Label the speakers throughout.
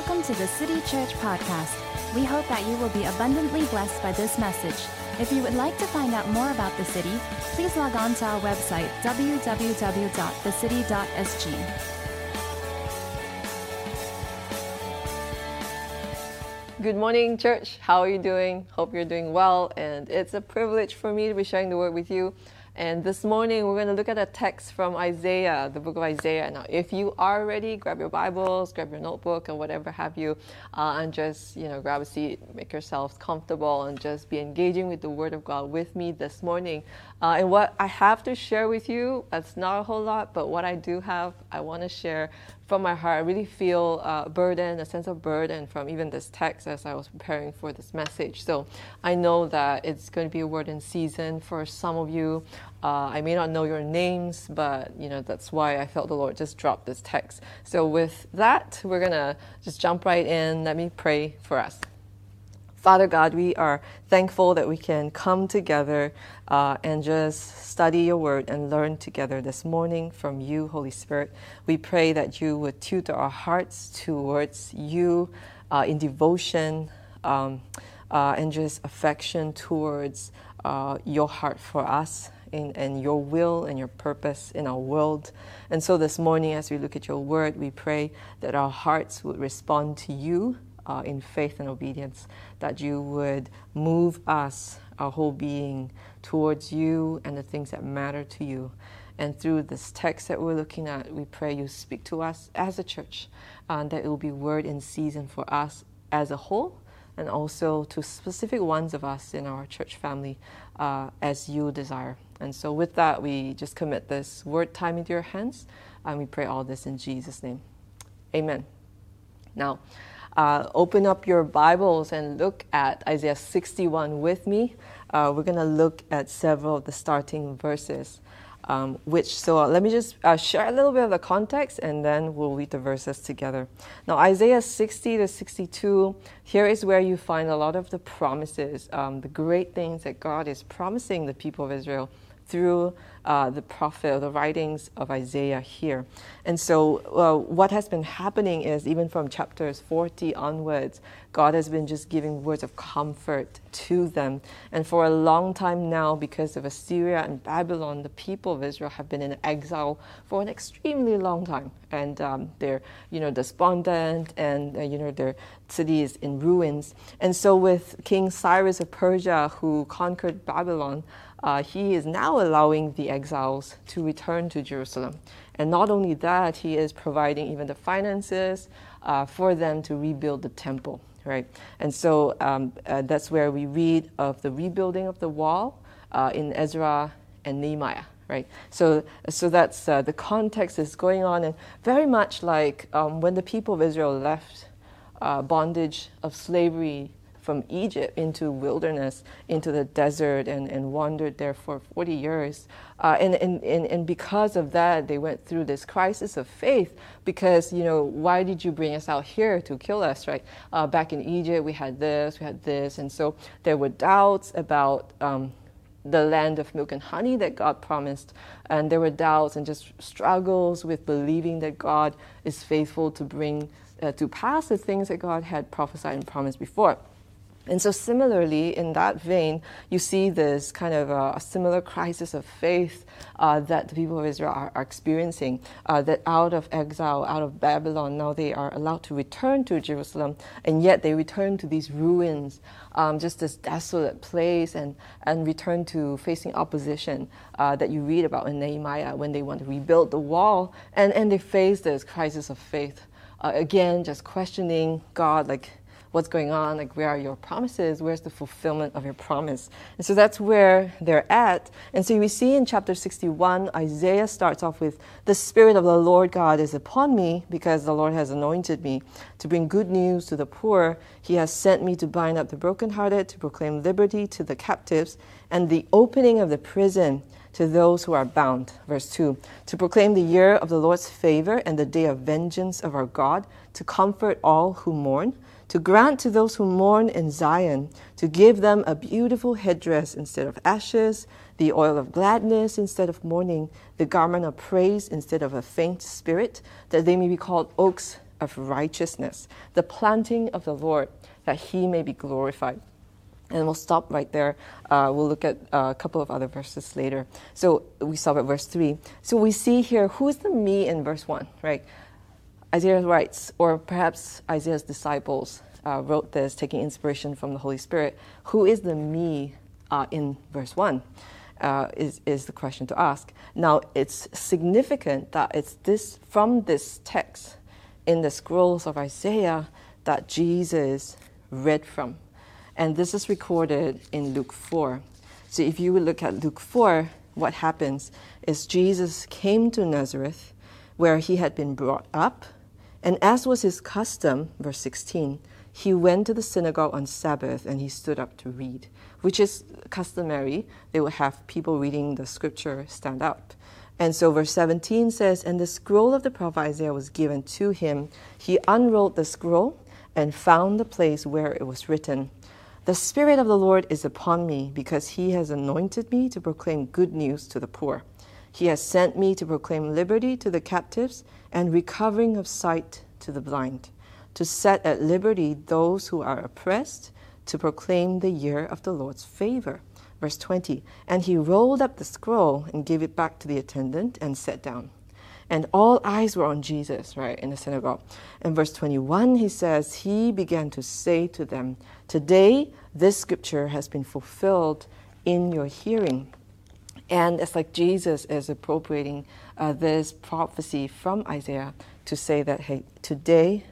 Speaker 1: Welcome to the City Church Podcast. We hope that you will be abundantly blessed by this message. If you would like to find out more about the city, please log on to our website, www.thecity.sg.
Speaker 2: Good morning, church. How are you doing? Hope you're doing well. And it's a privilege for me to be sharing the word with you. And this morning, we're going to look at a text from Isaiah, the book of Isaiah. Now, if you are ready, grab your Bibles, grab your notebook, or whatever have you, uh, and just, you know, grab a seat, make yourselves comfortable, and just be engaging with the Word of God with me this morning. Uh, and what I have to share with you, that's not a whole lot, but what I do have, I want to share from my heart. I really feel a burden, a sense of burden from even this text as I was preparing for this message. So I know that it's going to be a word in season for some of you. Uh, I may not know your names, but you know that's why I felt the Lord just drop this text. So with that, we're gonna just jump right in. Let me pray for us. Father God, we are thankful that we can come together uh, and just study your word and learn together this morning from you, Holy Spirit. We pray that you would tutor our hearts towards you uh, in devotion um, uh, and just affection towards uh, your heart for us. In, and your will and your purpose in our world. And so this morning, as we look at your word, we pray that our hearts would respond to you uh, in faith and obedience, that you would move us, our whole being, towards you and the things that matter to you. And through this text that we're looking at, we pray you speak to us as a church, uh, that it will be word in season for us as a whole, and also to specific ones of us in our church family uh, as you desire. And so, with that, we just commit this word time into your hands, and we pray all this in Jesus' name. Amen. Now, uh, open up your Bibles and look at Isaiah 61 with me. Uh, we're going to look at several of the starting verses. Um, which so uh, let me just uh, share a little bit of the context and then we'll read the verses together. Now, Isaiah 60 to 62, here is where you find a lot of the promises, um, the great things that God is promising the people of Israel through uh, the prophet, the writings of Isaiah here. And so, uh, what has been happening is even from chapters 40 onwards, God has been just giving words of comfort to them. And for a long time now, because of Assyria and Babylon, the people of Israel have been in exile for an extremely long time. And um, they're, you know, despondent and, uh, you know, their city is in ruins. And so, with King Cyrus of Persia, who conquered Babylon, uh, he is now allowing the exiles to return to Jerusalem. And not only that, he is providing even the finances uh, for them to rebuild the temple, right? And so um, uh, that's where we read of the rebuilding of the wall uh, in Ezra and Nehemiah. Right, so so that's uh, the context is going on, and very much like um, when the people of Israel left uh, bondage of slavery from Egypt into wilderness, into the desert, and, and wandered there for 40 years. Uh, and, and, and, and because of that, they went through this crisis of faith because, you know, why did you bring us out here to kill us, right? Uh, back in Egypt, we had this, we had this. And so there were doubts about um, the land of milk and honey that God promised. And there were doubts and just struggles with believing that God is faithful to bring uh, to pass the things that God had prophesied and promised before. And so, similarly, in that vein, you see this kind of a, a similar crisis of faith uh, that the people of Israel are, are experiencing. Uh, that out of exile, out of Babylon, now they are allowed to return to Jerusalem, and yet they return to these ruins, um, just this desolate place, and, and return to facing opposition uh, that you read about in Nehemiah when they want to rebuild the wall, and, and they face this crisis of faith. Uh, again, just questioning God, like, what's going on, like where are your promises, where's the fulfillment of your promise. And so that's where they're at. And so we see in chapter 61, Isaiah starts off with, The Spirit of the Lord God is upon me because the Lord has anointed me to bring good news to the poor. He has sent me to bind up the brokenhearted, to proclaim liberty to the captives, and the opening of the prison to those who are bound. Verse 2 To proclaim the year of the Lord's favor and the day of vengeance of our God, to comfort all who mourn to grant to those who mourn in Zion, to give them a beautiful headdress instead of ashes, the oil of gladness instead of mourning, the garment of praise instead of a faint spirit, that they may be called oaks of righteousness, the planting of the Lord, that he may be glorified. And we'll stop right there. Uh, we'll look at a couple of other verses later. So we stop at verse 3. So we see here who's the me in verse 1, right? Isaiah writes, or perhaps Isaiah's disciples uh, wrote this, taking inspiration from the Holy Spirit. Who is the me uh, in verse 1? Uh, is, is the question to ask. Now, it's significant that it's this from this text in the scrolls of Isaiah that Jesus read from. And this is recorded in Luke 4. So if you look at Luke 4, what happens is Jesus came to Nazareth where he had been brought up, and as was his custom, verse 16, he went to the synagogue on Sabbath and he stood up to read, which is customary. They would have people reading the scripture stand up. And so verse 17 says, And the scroll of the prophet Isaiah was given to him. He unrolled the scroll and found the place where it was written, The Spirit of the Lord is upon me, because he has anointed me to proclaim good news to the poor. He has sent me to proclaim liberty to the captives and recovering of sight to the blind to set at liberty those who are oppressed, to proclaim the year of the Lord's favor. Verse 20 And he rolled up the scroll and gave it back to the attendant and sat down. And all eyes were on Jesus, right, in the synagogue. In verse 21, he says, He began to say to them, Today this scripture has been fulfilled in your hearing. And it's like Jesus is appropriating uh, this prophecy from Isaiah to say that, hey, today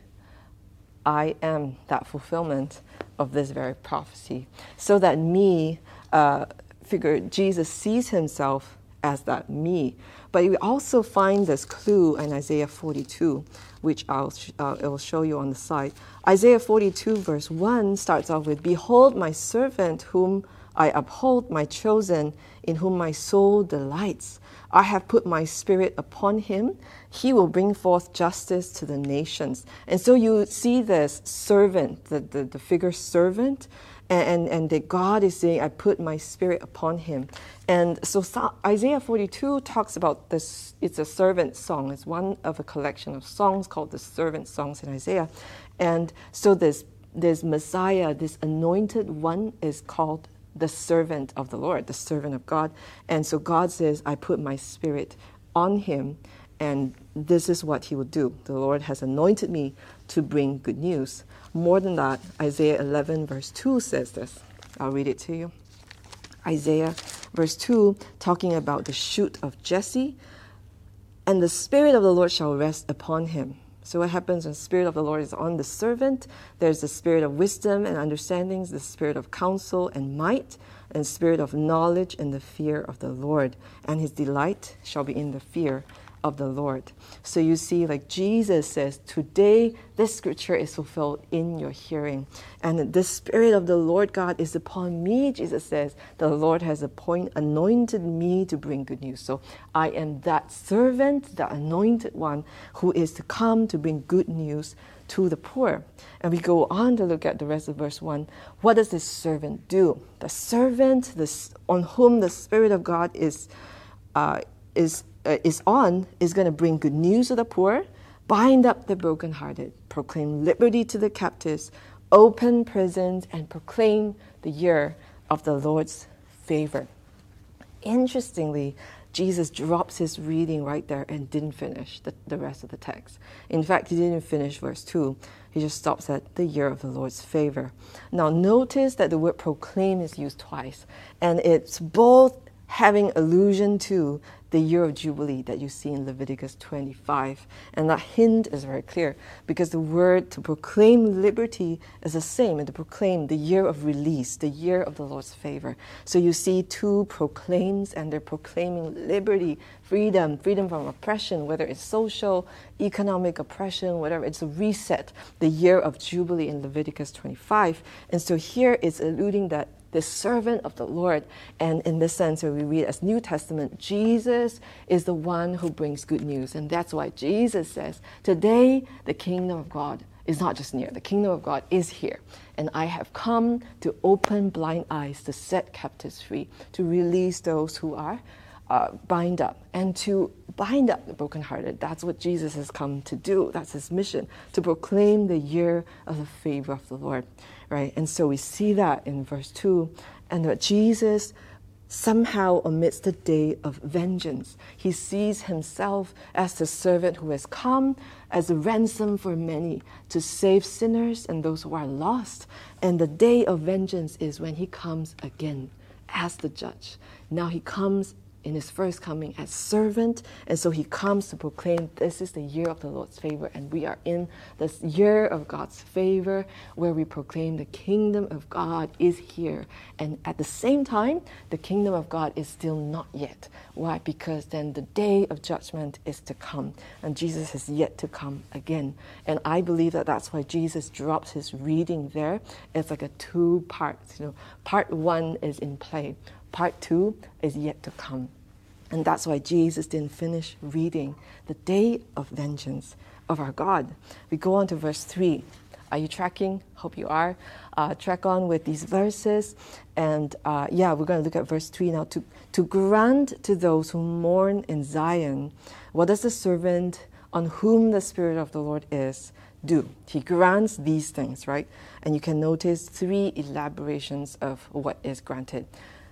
Speaker 2: I am that fulfillment of this very prophecy. So that me, uh, figure Jesus sees himself as that me. But we also find this clue in Isaiah 42, which I'll uh, it will show you on the side. Isaiah 42, verse 1 starts off with Behold, my servant, whom I uphold, my chosen, in whom my soul delights. I have put my spirit upon him. He will bring forth justice to the nations. And so you see this servant, the, the, the figure servant, and, and that God is saying, I put my spirit upon him. And so Isaiah 42 talks about this, it's a servant song. It's one of a collection of songs called the servant songs in Isaiah. And so this, this Messiah, this anointed one, is called the servant of the Lord, the servant of God. And so God says, I put my spirit on him, and this is what he will do. The Lord has anointed me to bring good news. More than that, Isaiah 11, verse 2 says this. I'll read it to you. Isaiah, verse 2, talking about the shoot of Jesse, and the Spirit of the Lord shall rest upon him so what happens when the Spirit of the Lord is on the servant? There's the spirit of wisdom and understanding, the spirit of counsel and might, and spirit of knowledge and the fear of the Lord. And his delight shall be in the fear of the Lord. So you see, like Jesus says, today this scripture is fulfilled in your hearing. And the Spirit of the Lord God is upon me, Jesus says. The Lord has appoint, anointed me to bring good news. So I am that servant, the anointed one, who is to come to bring good news to the poor. And we go on to look at the rest of verse 1. What does this servant do? The servant this, on whom the Spirit of God is, uh, is uh, is on is going to bring good news to the poor, bind up the brokenhearted, proclaim liberty to the captives, open prisons, and proclaim the year of the Lord's favor. Interestingly, Jesus drops his reading right there and didn't finish the, the rest of the text. In fact, he didn't finish verse 2. He just stops at the year of the Lord's favor. Now, notice that the word proclaim is used twice, and it's both having allusion to the year of Jubilee that you see in Leviticus 25. And that hint is very clear because the word to proclaim liberty is the same, and to proclaim the year of release, the year of the Lord's favor. So you see two proclaims, and they're proclaiming liberty, freedom, freedom from oppression, whether it's social, economic oppression, whatever. It's a reset, the year of Jubilee in Leviticus 25. And so here it's alluding that the servant of the Lord. And in this sense, when we read as New Testament, Jesus is the one who brings good news. And that's why Jesus says, Today the kingdom of God is not just near, the kingdom of God is here. And I have come to open blind eyes, to set captives free, to release those who are uh, bind up and to bind up the brokenhearted. That's what Jesus has come to do. That's his mission to proclaim the year of the favor of the Lord, right? And so we see that in verse 2 and that Jesus somehow amidst the day of vengeance. He sees himself as the servant who has come as a ransom for many to save sinners and those who are lost. And the day of vengeance is when he comes again as the judge. Now he comes in his first coming as servant. And so he comes to proclaim this is the year of the Lord's favor. And we are in this year of God's favor where we proclaim the kingdom of God is here. And at the same time, the kingdom of God is still not yet. Why? Because then the day of judgment is to come. And Jesus is yet to come again. And I believe that that's why Jesus drops his reading there. It's like a two parts. You know, part one is in play Part two is yet to come. And that's why Jesus didn't finish reading the day of vengeance of our God. We go on to verse 3. Are you tracking? Hope you are. Uh, track on with these verses. And uh, yeah, we're going to look at verse 3 now. To, to grant to those who mourn in Zion, what does the servant on whom the Spirit of the Lord is do? He grants these things, right? And you can notice three elaborations of what is granted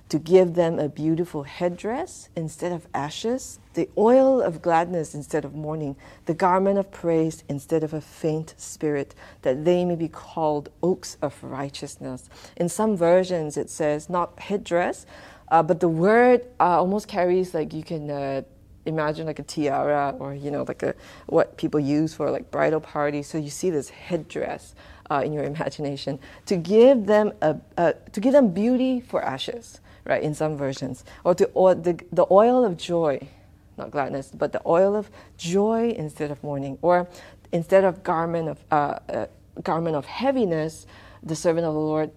Speaker 2: to give them a beautiful headdress instead of ashes, the oil of gladness instead of mourning, the garment of praise instead of a faint spirit, that they may be called oaks of righteousness. In some versions, it says not headdress, uh, but the word uh, almost carries like you can. Uh, imagine like a tiara or you know like a what people use for like bridal parties so you see this headdress uh, in your imagination to give them a, a, to give them beauty for ashes right, in some versions. Or, to, or the, the oil of joy, not gladness, but the oil of joy instead of mourning. Or instead of garment of, uh, uh, garment of heaviness, the servant of the Lord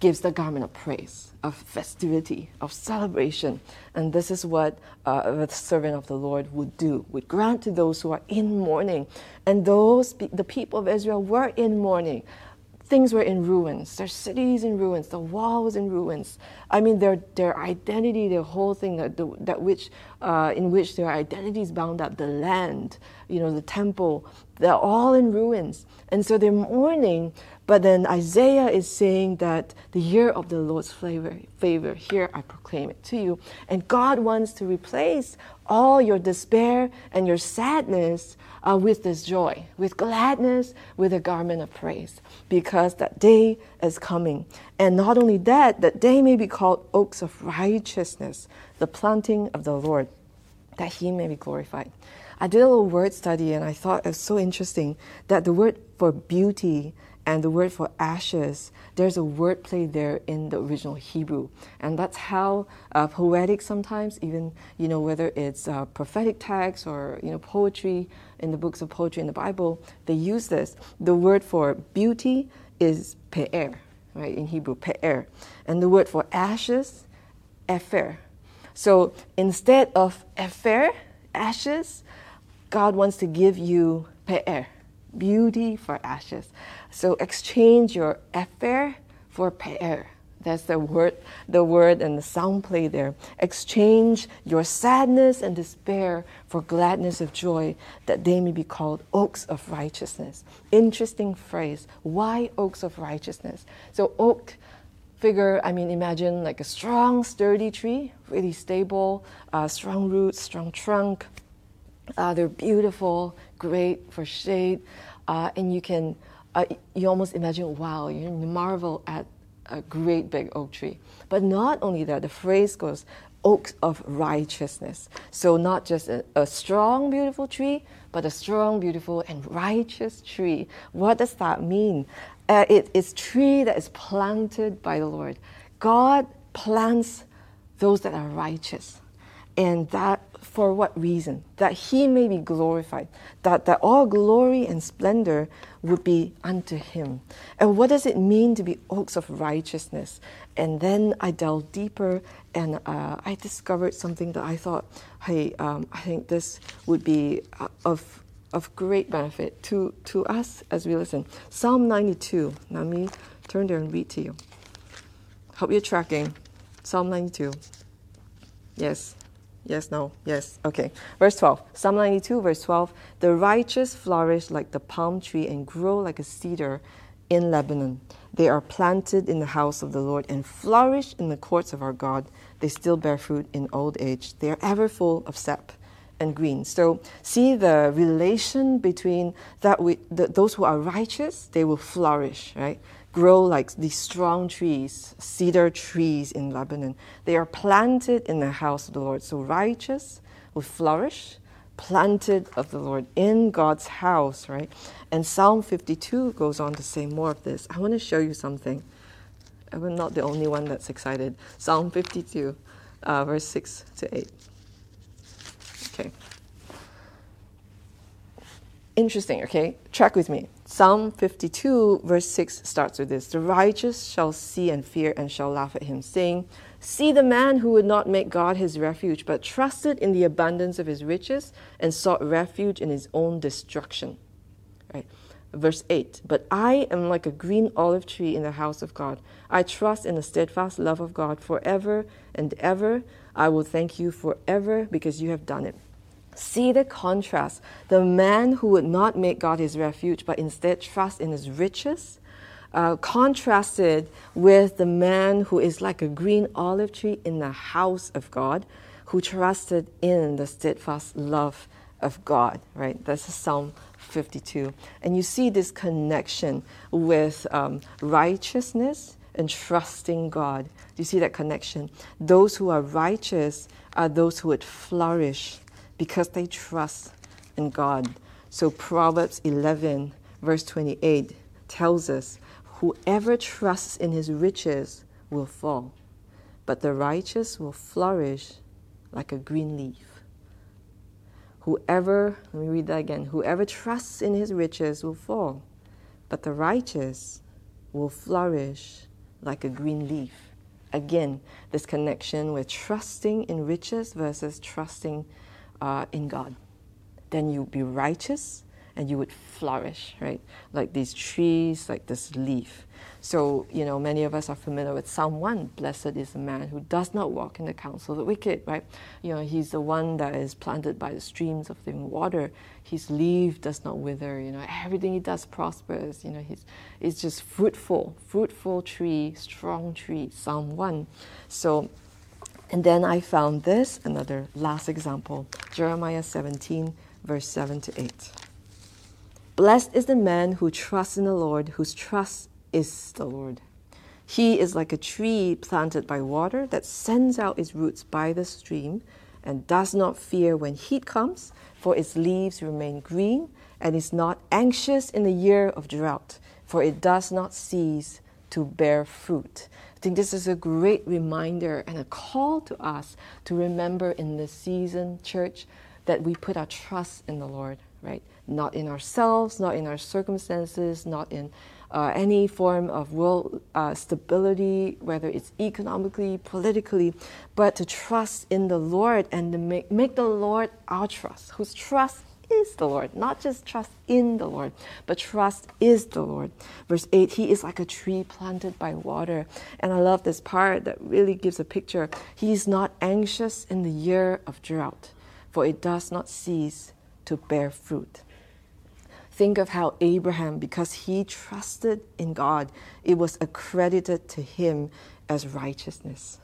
Speaker 2: gives the garment of praise, of festivity, of celebration. And this is what uh, the servant of the Lord would do, would grant to those who are in mourning. And those, the people of Israel were in mourning things were in ruins. Their cities in ruins. The wall was in ruins. I mean, their their identity, their whole thing, that, that which uh, in which their identity is bound up, the land, you know, the temple, they're all in ruins. And so they're mourning. But then Isaiah is saying that the year of the Lord's favor, favor, here I proclaim it to you. And God wants to replace all your despair and your sadness uh, with this joy, with gladness, with a garment of praise, because that day is coming. And not only that, that day may be called oaks of righteousness, the planting of the Lord, that he may be glorified. I did a little word study and I thought it was so interesting that the word for beauty and the word for ashes, there's a word play there in the original Hebrew. And that's how uh, poetic sometimes, even, you know, whether it's uh, prophetic texts or, you know, poetry in the books of poetry in the Bible, they use this. The word for beauty is pe'er, right, in Hebrew, pe'er. And the word for ashes, efer. So instead of efer, ashes, God wants to give you pe'er beauty for ashes. So exchange your efer for pe'er. That's the word, the word and the sound play there. Exchange your sadness and despair for gladness of joy, that they may be called oaks of righteousness. Interesting phrase. Why oaks of righteousness? So oak figure, I mean, imagine like a strong, sturdy tree, really stable, uh, strong roots, strong trunk. Uh, they're beautiful, great for shade, uh, and you can uh, you almost imagine, wow, you marvel at a great big oak tree. But not only that, the phrase goes, oaks of righteousness. So not just a, a, strong, beautiful tree, but a strong, beautiful, and righteous tree. What does that mean? Uh, it is tree that is planted by the Lord. God plants those that are righteous, and that for what reason? That he may be glorified, that, that all glory and splendor would be unto him. And what does it mean to be oaks of righteousness? And then I delved deeper and uh, I discovered something that I thought, hey, um, I think this would be uh, of, of great benefit to, to us as we listen. Psalm 92. Let me turn there and read to you. Hope you're tracking. Psalm 92. Yes. Yes, no, yes. Okay. Verse 12. Psalm 92, verse 12. The righteous flourish like the palm tree and grow like a cedar in Lebanon. They are planted in the house of the Lord and flourish in the courts of our God. They still bear fruit in old age. They are ever full of sap and green. So see the relation between that we, the, those who are righteous, they will flourish, right? Grow like these strong trees, cedar trees in Lebanon. They are planted in the house of the Lord. So righteous will flourish, planted of the Lord in God's house, right? And Psalm 52 goes on to say more of this. I want to show you something. I'm not the only one that's excited. Psalm 52, uh, verse 6 to 8. Okay. Interesting, okay? Track with me. Psalm 52, verse 6 starts with this The righteous shall see and fear and shall laugh at him, saying, See the man who would not make God his refuge, but trusted in the abundance of his riches and sought refuge in his own destruction. Right? Verse 8 But I am like a green olive tree in the house of God. I trust in the steadfast love of God forever and ever. I will thank you forever because you have done it. See the contrast. The man who would not make God his refuge, but instead trust in his riches, uh, contrasted with the man who is like a green olive tree in the house of God, who trusted in the steadfast love of God, right? That's Psalm 52. And you see this connection with um, righteousness and trusting God. Do you see that connection? Those who are righteous are those who would flourish because they trust in God. So Proverbs 11, verse 28 tells us whoever trusts in his riches will fall, but the righteous will flourish like a green leaf. Whoever, let me read that again, whoever trusts in his riches will fall, but the righteous will flourish like a green leaf. Again, this connection with trusting in riches versus trusting uh, in God. Then you'd be righteous and you would flourish, right? Like these trees, like this leaf. So, you know, many of us are familiar with Psalm 1 Blessed is the man who does not walk in the counsel of the wicked, right? You know, he's the one that is planted by the streams of living water. His leaf does not wither, you know, everything he does prospers. You know, he's, he's just fruitful, fruitful tree, strong tree, Psalm 1. So, and then I found this, another last example, Jeremiah 17, verse 7 to 8. Blessed is the man who trusts in the Lord, whose trust is the Lord. He is like a tree planted by water that sends out its roots by the stream and does not fear when heat comes, for its leaves remain green, and is not anxious in the year of drought, for it does not cease to bear fruit. I think this is a great reminder and a call to us to remember in this season, church, that we put our trust in the Lord, right? Not in ourselves, not in our circumstances, not in uh, any form of world uh, stability, whether it's economically, politically, but to trust in the Lord and to make, make the Lord our trust, whose trust is the Lord, not just trust in the Lord, but trust is the Lord. Verse 8, He is like a tree planted by water. And I love this part that really gives a picture. He is not anxious in the year of drought, for it does not cease to bear fruit. Think of how Abraham, because he trusted in God, it was accredited to him as righteousness.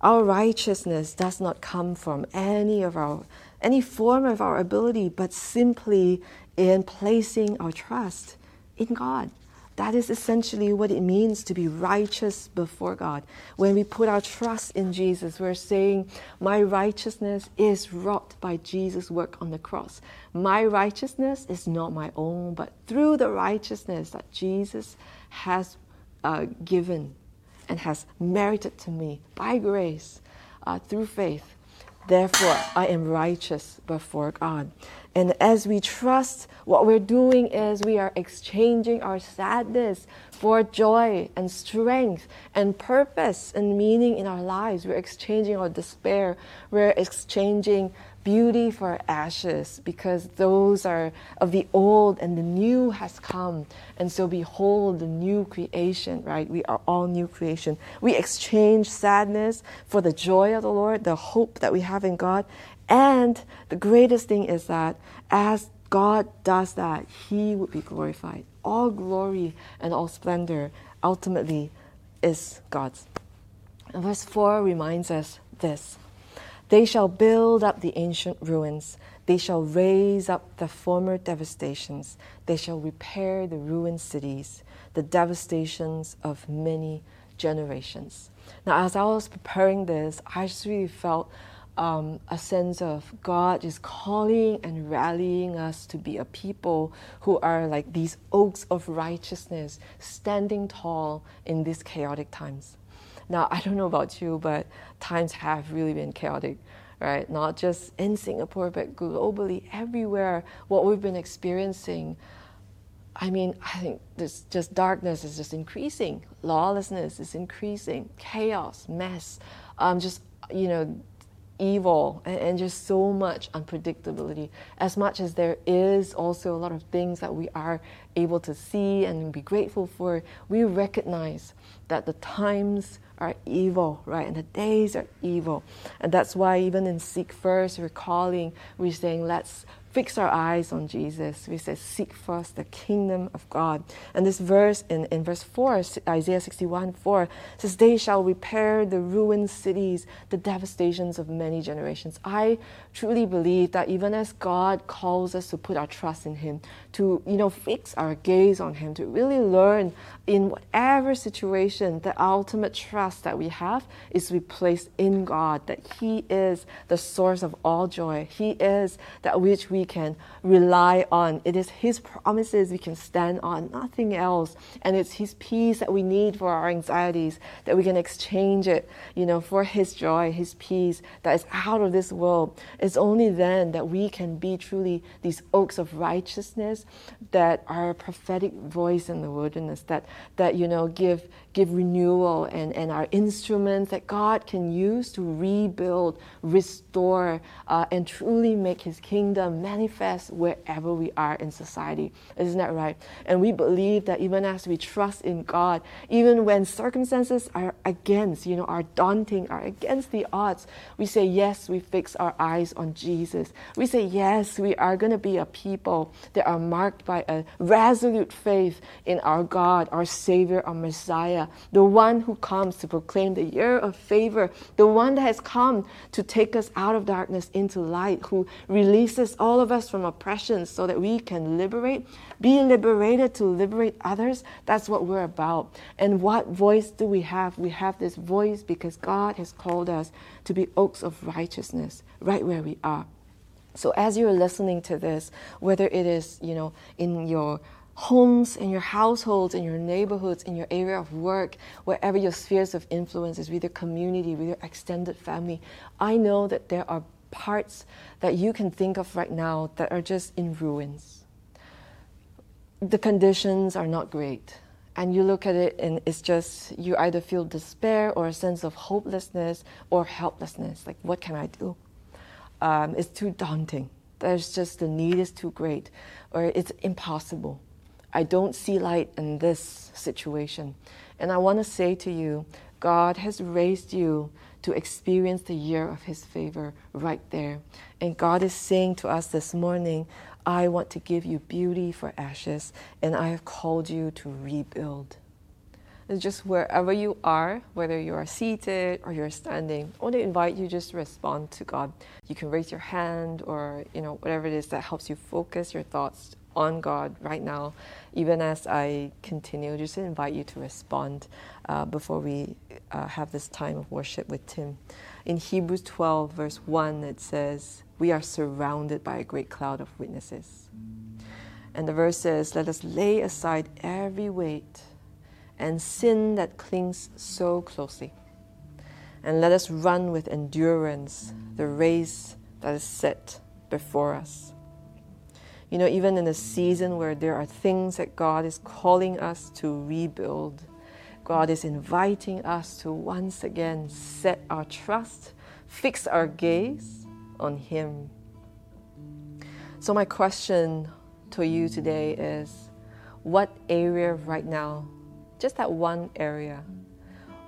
Speaker 2: Our righteousness does not come from any of our any form of our ability, but simply in placing our trust in God. That is essentially what it means to be righteous before God. When we put our trust in Jesus, we're saying, My righteousness is wrought by Jesus' work on the cross. My righteousness is not my own, but through the righteousness that Jesus has uh, given and has merited to me by grace uh, through faith. Therefore, I am righteous before God. And as we trust, what we're doing is we are exchanging our sadness for joy and strength and purpose and meaning in our lives. We're exchanging our despair. We're exchanging beauty for ashes because those are of the old and the new has come. And so behold the new creation, right? We are all new creation. We exchange sadness for the joy of the Lord, the hope that we have in God. And the greatest thing is that as God does that, He would be glorified. All glory and all splendor ultimately is God's. And verse 4 reminds us this They shall build up the ancient ruins, they shall raise up the former devastations, they shall repair the ruined cities, the devastations of many generations. Now, as I was preparing this, I just really felt um, a sense of God is calling and rallying us to be a people who are like these oaks of righteousness, standing tall in these chaotic times. Now, I don't know about you, but times have really been chaotic, right? Not just in Singapore, but globally, everywhere. What we've been experiencing, I mean, I think this just darkness is just increasing, lawlessness is increasing, chaos, mess, um, just you know evil and, and, just so much unpredictability. As much as there is also a lot of things that we are able to see and be grateful for, we recognize that the times are evil, right? And the days are evil. And that's why even in Seek First, we're calling, we're saying, let's fix our eyes on Jesus. We say, seek first the kingdom of God. And this verse in, in verse 4, Isaiah 61 4, says, They shall repair the ruined cities, the devastations of many generations. I truly believe that even as God calls us to put our trust in Him, to you know fix our gaze on Him, to really learn in whatever situation, the ultimate trust that we have is to be placed in God, that He is the source of all joy. He is that which we can rely on. It is His promises we can stand on, nothing else. And it's His peace that we need for our anxieties, that we can exchange it, you know, for His joy, His peace that is out of this world. It's only then that we can be truly these oaks of righteousness that are a prophetic voice in the wilderness, that that you know give give renewal and, and are instruments that God can use to rebuild, restore, uh, and truly make His kingdom manifest wherever we are in society. Isn't that right? And we believe that even as we trust in God, even when circumstances are against, you know, are daunting, are against the odds, we say, yes, we fix our eyes on Jesus. We say, yes, we are going to be a people that are marked by a resolute faith in our God, our Savior, our Messiah the one who comes to proclaim the year of favor, the one that has come to take us out of darkness into light, who releases all of us from oppression so that we can liberate, be liberated to liberate others. That's what we're about. And what voice do we have? We have this voice because God has called us to be oaks of righteousness right where we are. So as you're listening to this, whether it is, you know, in your homes, in your households, in your neighborhoods, in your area of work, wherever your spheres of influence is, with your community, with your extended family, I know that there are parts that you can think of right now that are just in ruins. The conditions are not great. And you look at it and it's just, you either feel despair or a sense of hopelessness or helplessness. Like, what can I do? Um, it's too daunting. There's just the need is too great or it's impossible. I don't see light in this situation. And I want to say to you, God has raised you to experience the year of His favor right there. And God is saying to us this morning, I want to give you beauty for ashes, and I have called you to rebuild. It's just wherever you are, whether you are seated or you're standing, I want to invite you just respond to God. You can raise your hand or you know whatever it is that helps you focus your thoughts on God right now, even as I continue, just invite you to respond uh, before we uh, have this time of worship with Tim. In Hebrews 12, verse 1, it says, We are surrounded by a great cloud of witnesses. And the verse says, Let us lay aside every weight and sin that clings so closely. And let us run with endurance the race that is set before us You know, even in a season where there are things that God is calling us to rebuild, God is inviting us to once again set our trust, fix our gaze on Him. So, my question to you today is what area right now, just that one area,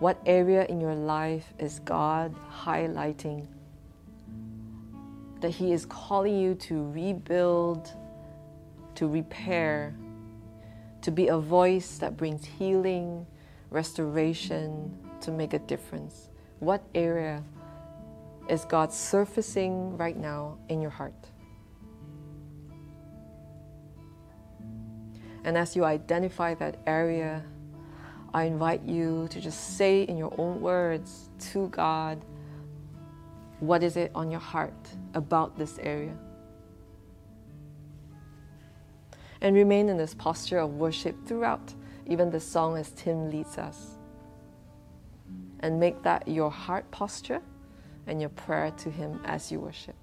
Speaker 2: what area in your life is God highlighting that He is calling you to rebuild, to repair, to be a voice that brings healing, restoration, to make a difference? What area is God surfacing right now in your heart? And as you identify that area, I invite you to just say in your own words to God, what is it on your heart about this area? And remain in this posture of worship throughout, even the song as Tim leads us. And make that your heart posture and your prayer to Him as you worship.